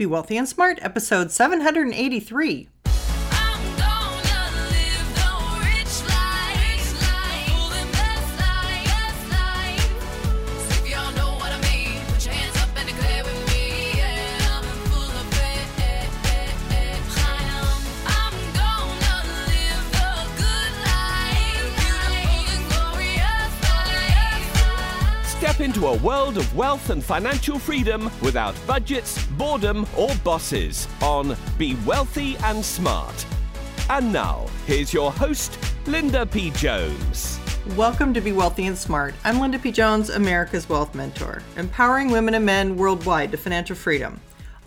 Be Wealthy and Smart, episode 783. A world of wealth and financial freedom without budgets, boredom, or bosses on Be Wealthy and Smart. And now, here's your host, Linda P. Jones. Welcome to Be Wealthy and Smart. I'm Linda P. Jones, America's Wealth Mentor, empowering women and men worldwide to financial freedom.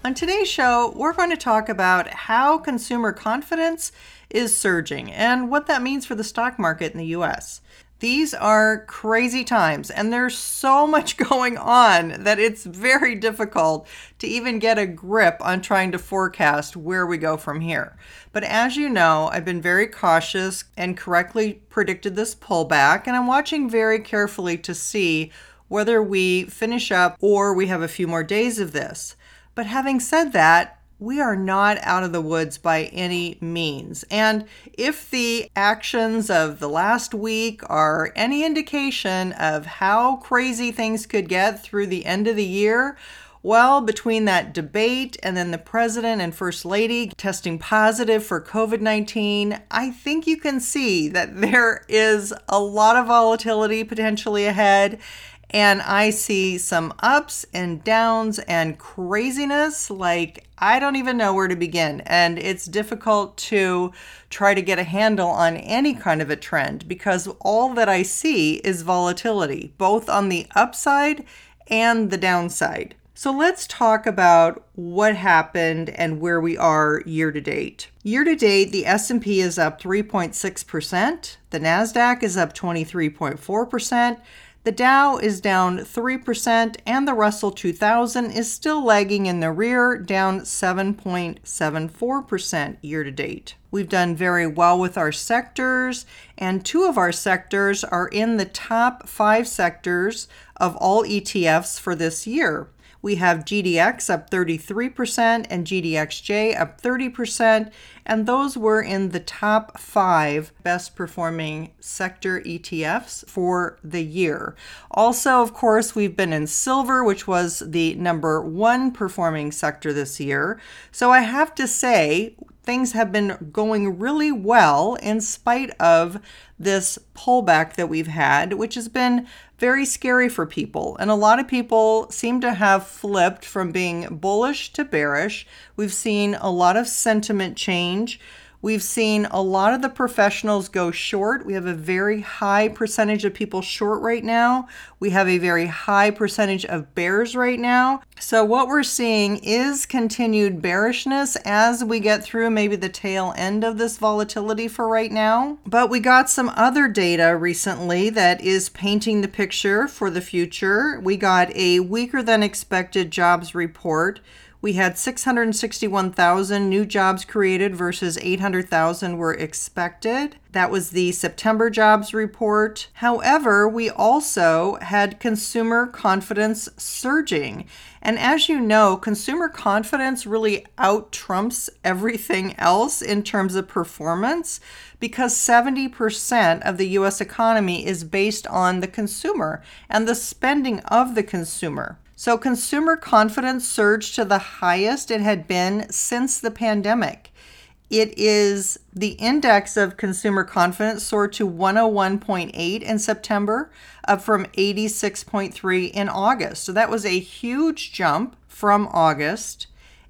On today's show, we're going to talk about how consumer confidence is surging and what that means for the stock market in the US. These are crazy times, and there's so much going on that it's very difficult to even get a grip on trying to forecast where we go from here. But as you know, I've been very cautious and correctly predicted this pullback, and I'm watching very carefully to see whether we finish up or we have a few more days of this. But having said that, we are not out of the woods by any means. And if the actions of the last week are any indication of how crazy things could get through the end of the year, well, between that debate and then the president and first lady testing positive for COVID 19, I think you can see that there is a lot of volatility potentially ahead and I see some ups and downs and craziness like I don't even know where to begin. And it's difficult to try to get a handle on any kind of a trend because all that I see is volatility, both on the upside and the downside. So let's talk about what happened and where we are year to date. Year to date, the S&P is up 3.6%, the Nasdaq is up 23.4%, the Dow is down 3%, and the Russell 2000 is still lagging in the rear, down 7.74% year to date. We've done very well with our sectors, and two of our sectors are in the top five sectors of all ETFs for this year. We have GDX up 33% and GDXJ up 30%, and those were in the top five best performing sector ETFs for the year. Also, of course, we've been in silver, which was the number one performing sector this year. So I have to say, things have been going really well in spite of this pullback that we've had, which has been very scary for people. And a lot of people seem to have flipped from being bullish to bearish. We've seen a lot of sentiment change. We've seen a lot of the professionals go short. We have a very high percentage of people short right now. We have a very high percentage of bears right now. So, what we're seeing is continued bearishness as we get through maybe the tail end of this volatility for right now. But we got some other data recently that is painting the picture for the future. We got a weaker than expected jobs report. We had 661,000 new jobs created versus 800,000 were expected. That was the September jobs report. However, we also had consumer confidence surging. And as you know, consumer confidence really out trumps everything else in terms of performance because 70% of the US economy is based on the consumer and the spending of the consumer. So, consumer confidence surged to the highest it had been since the pandemic. It is the index of consumer confidence soared to 101.8 in September, up from 86.3 in August. So that was a huge jump from August.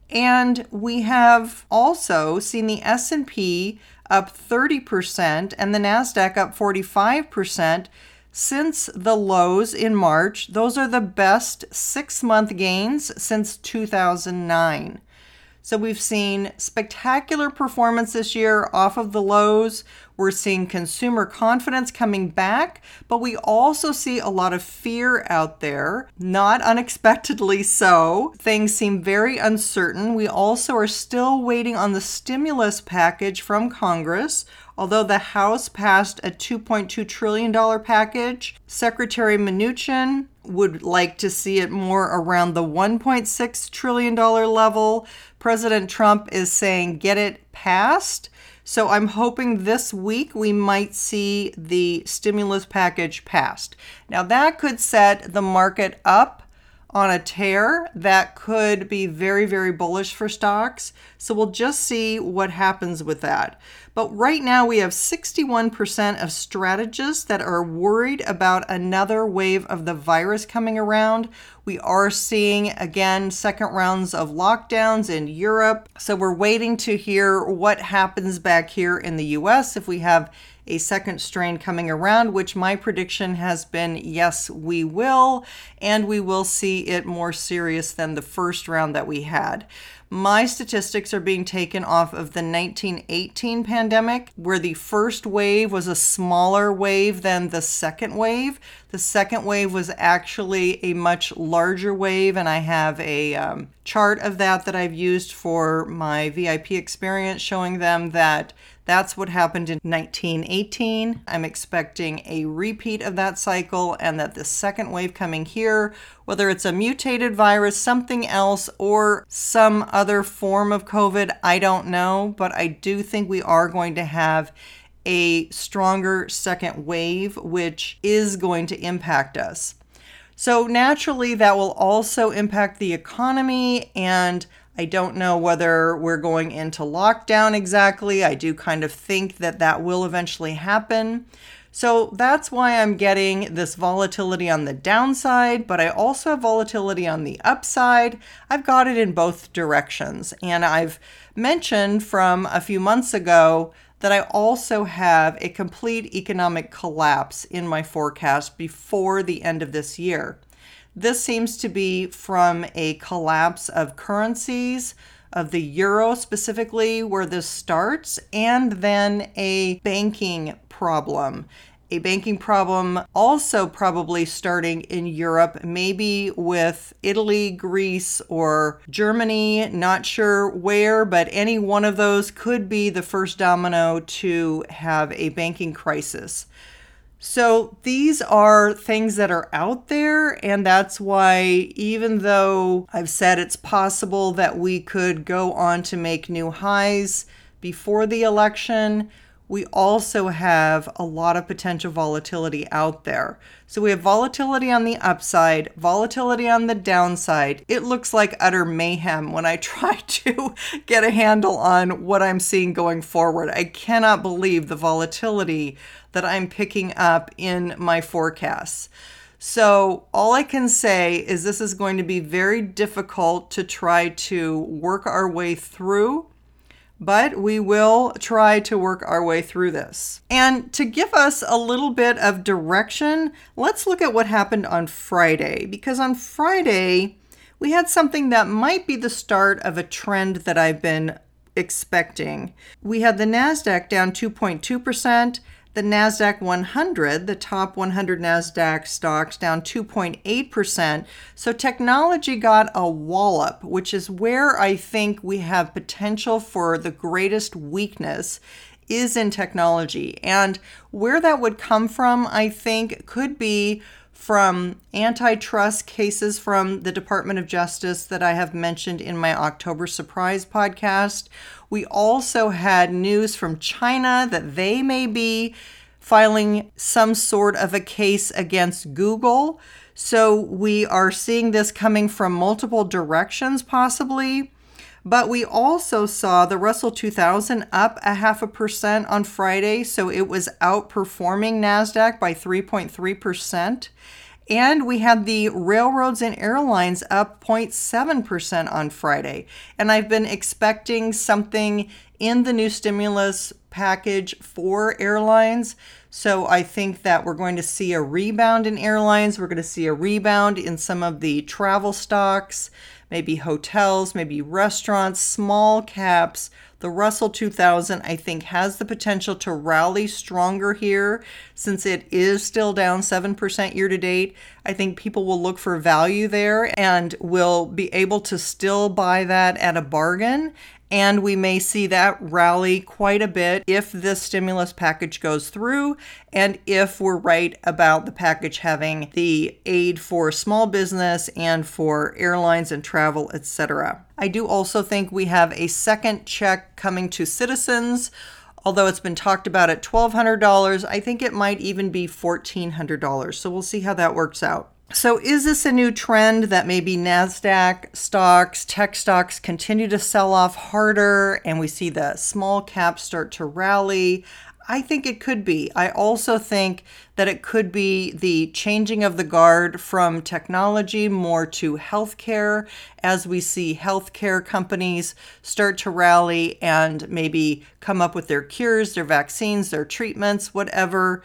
And we have also seen the S&P up 30% and the Nasdaq up 45% since the lows in March, those are the best six month gains since 2009. So we've seen spectacular performance this year off of the lows. We're seeing consumer confidence coming back, but we also see a lot of fear out there, not unexpectedly so. Things seem very uncertain. We also are still waiting on the stimulus package from Congress. Although the House passed a $2.2 trillion package, Secretary Mnuchin would like to see it more around the $1.6 trillion level. President Trump is saying get it passed. So I'm hoping this week we might see the stimulus package passed. Now, that could set the market up on a tear that could be very, very bullish for stocks. So we'll just see what happens with that. But right now, we have 61% of strategists that are worried about another wave of the virus coming around. We are seeing again second rounds of lockdowns in Europe. So we're waiting to hear what happens back here in the US if we have a second strain coming around, which my prediction has been yes, we will, and we will see it more serious than the first round that we had. My statistics are being taken off of the 1918 pandemic, where the first wave was a smaller wave than the second wave. The second wave was actually a much larger wave, and I have a um, chart of that that I've used for my VIP experience showing them that that's what happened in 1918. I'm expecting a repeat of that cycle and that the second wave coming here, whether it's a mutated virus, something else, or some other form of COVID, I don't know. But I do think we are going to have a stronger second wave, which is going to impact us. So, naturally, that will also impact the economy and I don't know whether we're going into lockdown exactly. I do kind of think that that will eventually happen. So that's why I'm getting this volatility on the downside, but I also have volatility on the upside. I've got it in both directions. And I've mentioned from a few months ago that I also have a complete economic collapse in my forecast before the end of this year. This seems to be from a collapse of currencies, of the euro specifically, where this starts, and then a banking problem. A banking problem also probably starting in Europe, maybe with Italy, Greece, or Germany. Not sure where, but any one of those could be the first domino to have a banking crisis. So these are things that are out there, and that's why, even though I've said it's possible that we could go on to make new highs before the election, we also have a lot of potential volatility out there. So we have volatility on the upside, volatility on the downside. It looks like utter mayhem when I try to get a handle on what I'm seeing going forward. I cannot believe the volatility that I'm picking up in my forecasts. So, all I can say is this is going to be very difficult to try to work our way through but we will try to work our way through this. And to give us a little bit of direction, let's look at what happened on Friday. Because on Friday, we had something that might be the start of a trend that I've been expecting. We had the NASDAQ down 2.2%, the NASDAQ 100, the top 100 NASDAQ stocks, down 2.8%. So technology got a wallop, which is where I think we have potential for the greatest weakness is in technology. And where that would come from, I think, could be from antitrust cases from the Department of Justice that I have mentioned in my October Surprise podcast. We also had news from China that they may be filing some sort of a case against Google. So we are seeing this coming from multiple directions, possibly. But we also saw the Russell 2000 up a half a percent on Friday, so it was outperforming NASDAQ by 3.3%. And we had the railroads and airlines up 0.7% on Friday. And I've been expecting something in the new stimulus package for airlines. So I think that we're going to see a rebound in airlines. We're going to see a rebound in some of the travel stocks maybe hotels, maybe restaurants, small caps. The Russell 2000, I think, has the potential to rally stronger here since it is still down 7% year to date. I think people will look for value there and will be able to still buy that at a bargain and we may see that rally quite a bit if this stimulus package goes through and if we're right about the package having the aid for small business and for airlines and travel, etc. I do also think we have a second check coming to citizens. Although it's been talked about at $1,200, I think it might even be $1,400. So we'll see how that works out. So, is this a new trend that maybe NASDAQ stocks, tech stocks continue to sell off harder and we see the small caps start to rally? I think it could be. I also think that it could be the changing of the guard from technology more to healthcare as we see healthcare companies start to rally and maybe come up with their cures, their vaccines, their treatments, whatever.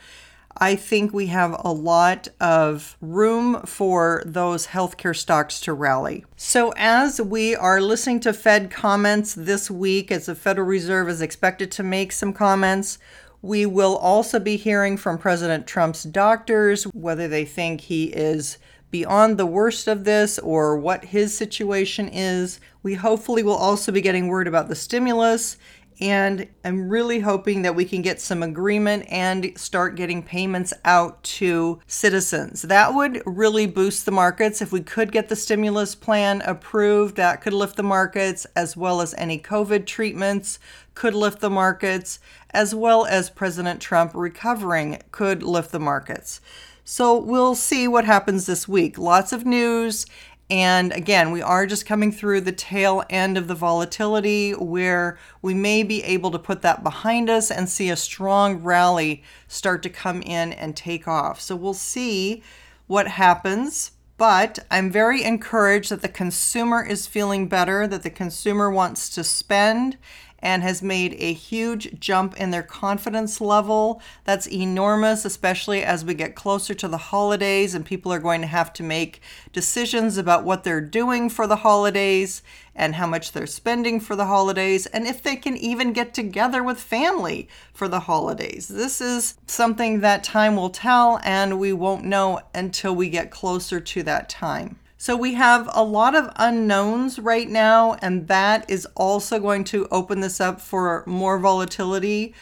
I think we have a lot of room for those healthcare stocks to rally. So, as we are listening to Fed comments this week, as the Federal Reserve is expected to make some comments, we will also be hearing from President Trump's doctors whether they think he is beyond the worst of this or what his situation is. We hopefully will also be getting word about the stimulus and I'm really hoping that we can get some agreement and start getting payments out to citizens. That would really boost the markets. If we could get the stimulus plan approved, that could lift the markets, as well as any COVID treatments could lift the markets, as well as President Trump recovering could lift the markets. So we'll see what happens this week. Lots of news and again, we are just coming through the tail end of the volatility where we may be able to put that behind us and see a strong rally start to come in and take off. So we'll see what happens. But I'm very encouraged that the consumer is feeling better, that the consumer wants to spend and has made a huge jump in their confidence level. That's enormous, especially as we get closer to the holidays and people are going to have to make decisions about what they're doing for the holidays and how much they're spending for the holidays and if they can even get together with family for the holidays. This is something that time will tell and we won't know until we get closer to that time. So we have a lot of unknowns right now, and that is also going to open this up for more volatility.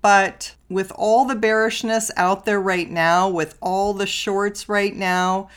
But with all the bearishness out there right now, with all the shorts right now,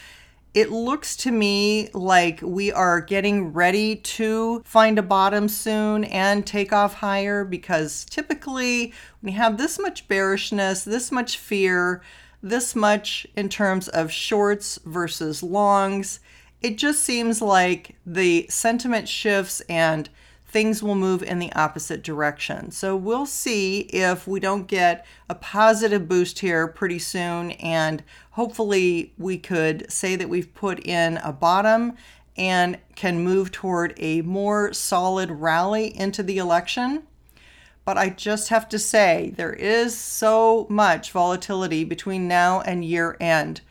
it looks to me like we are getting ready to find a bottom soon and take off higher because typically when you have this much bearishness, this much fear, this much in terms of shorts versus longs, it just seems like the sentiment shifts and things will move in the opposite direction. So we'll see if we don't get a positive boost here pretty soon. And hopefully, we could say that we've put in a bottom and can move toward a more solid rally into the election. But I just have to say, there is so much volatility between now and year end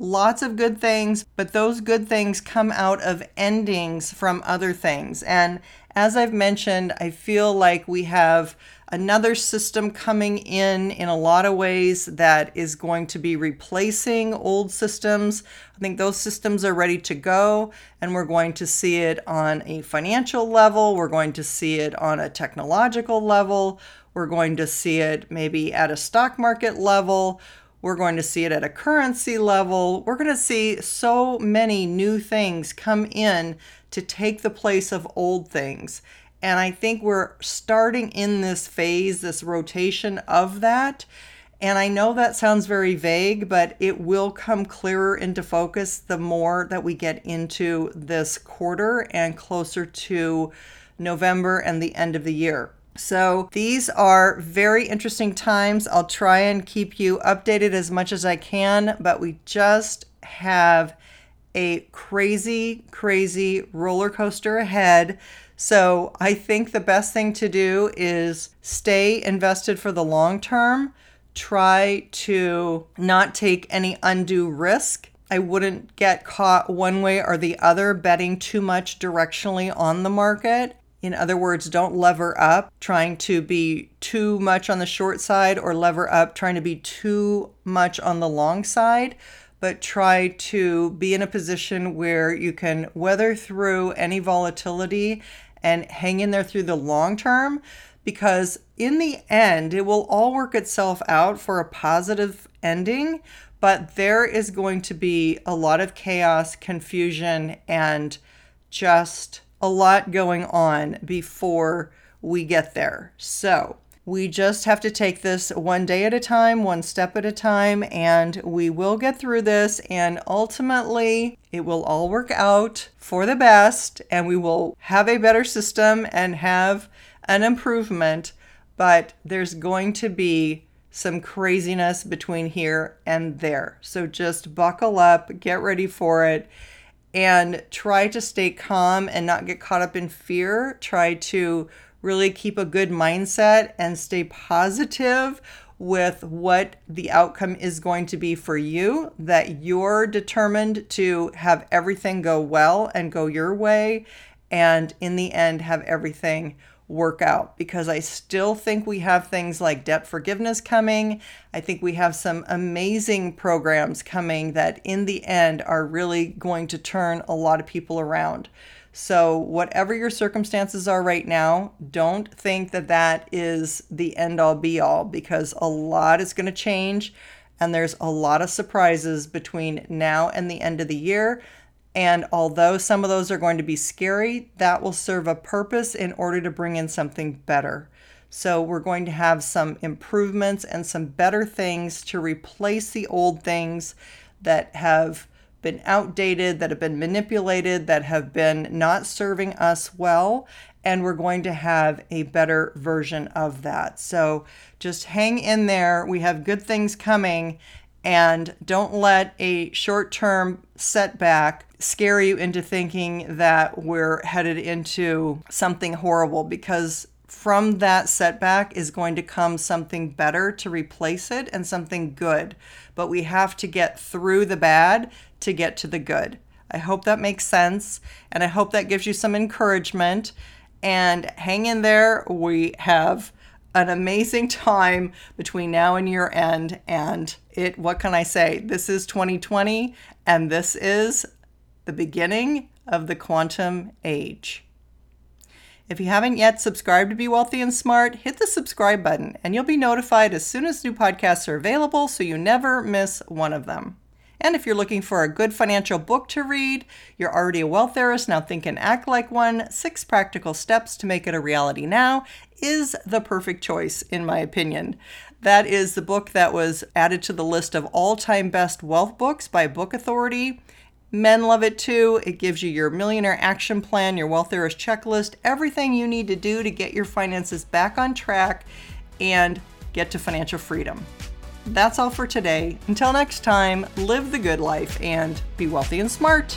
lots of good things, but those good things come out of endings from other things. And as I've mentioned, I feel like we have another system coming in in a lot of ways that is going to be replacing old systems. I think those systems are ready to go, and we're going to see it on a financial level, we're going to see it on a technological level, we're going to see it maybe at a stock market level. We're going to see it at a currency level. We're going to see so many new things come in to take the place of old things. And I think we're starting in this phase, this rotation of that. And I know that sounds very vague, but it will come clearer into focus the more that we get into this quarter and closer to November and the end of the year. So these are very interesting times. I'll try and keep you updated as much as I can, but we just have a crazy, crazy roller coaster ahead. So I think the best thing to do is stay invested for the long term. Try to not take any undue risk. I wouldn't get caught one way or the other betting too much directionally on the market In other words, don't lever up trying to be too much on the short side or lever up trying to be too much on the long side, but try to be in a position where you can weather through any volatility and hang in there through the long term because in the end, it will all work itself out for a positive ending. But there is going to be a lot of chaos, confusion, and just a lot going on before we get there. So, we just have to take this one day at a time, one step at a time, and we will get through this. And ultimately, it will all work out for the best, and we will have a better system and have an improvement. But there's going to be some craziness between here and there. So just buckle up, get ready for it and try to stay calm and not get caught up in fear. Try to really keep a good mindset and stay positive with what the outcome is going to be for you, that you're determined to have everything go well and go your way, and in the end, have everything work out because I still think we have things like debt forgiveness coming. I think we have some amazing programs coming that in the end are really going to turn a lot of people around. So, whatever your circumstances are right now, don't think that that is the end all be all because a lot is going to change and there's a lot of surprises between now and the end of the year. And although some of those are going to be scary, that will serve a purpose in order to bring in something better. So, we're going to have some improvements and some better things to replace the old things that have been outdated, that have been manipulated, that have been not serving us well. And we're going to have a better version of that. So, just hang in there. We have good things coming. And don't let a short term setback scare you into thinking that we're headed into something horrible because from that setback is going to come something better to replace it and something good. But we have to get through the bad to get to the good. I hope that makes sense and I hope that gives you some encouragement. And hang in there. We have an amazing time between now and year end. And it, what can I say? This is 2020 and this is the beginning of the quantum age. If you haven't yet subscribed to Be Wealthy and Smart, hit the subscribe button and you'll be notified as soon as new podcasts are available so you never miss one of them. And if you're looking for a good financial book to read, you're already a wealth heiress, now think and act like one, Six Practical Steps to Make It a Reality Now is the perfect choice, in my opinion. That is the book that was added to the list of all time best wealth books by Book Authority. Men love it too. It gives you your millionaire action plan, your wealth heiress checklist, everything you need to do to get your finances back on track and get to financial freedom. That's all for today. Until next time, live the good life and be wealthy and smart.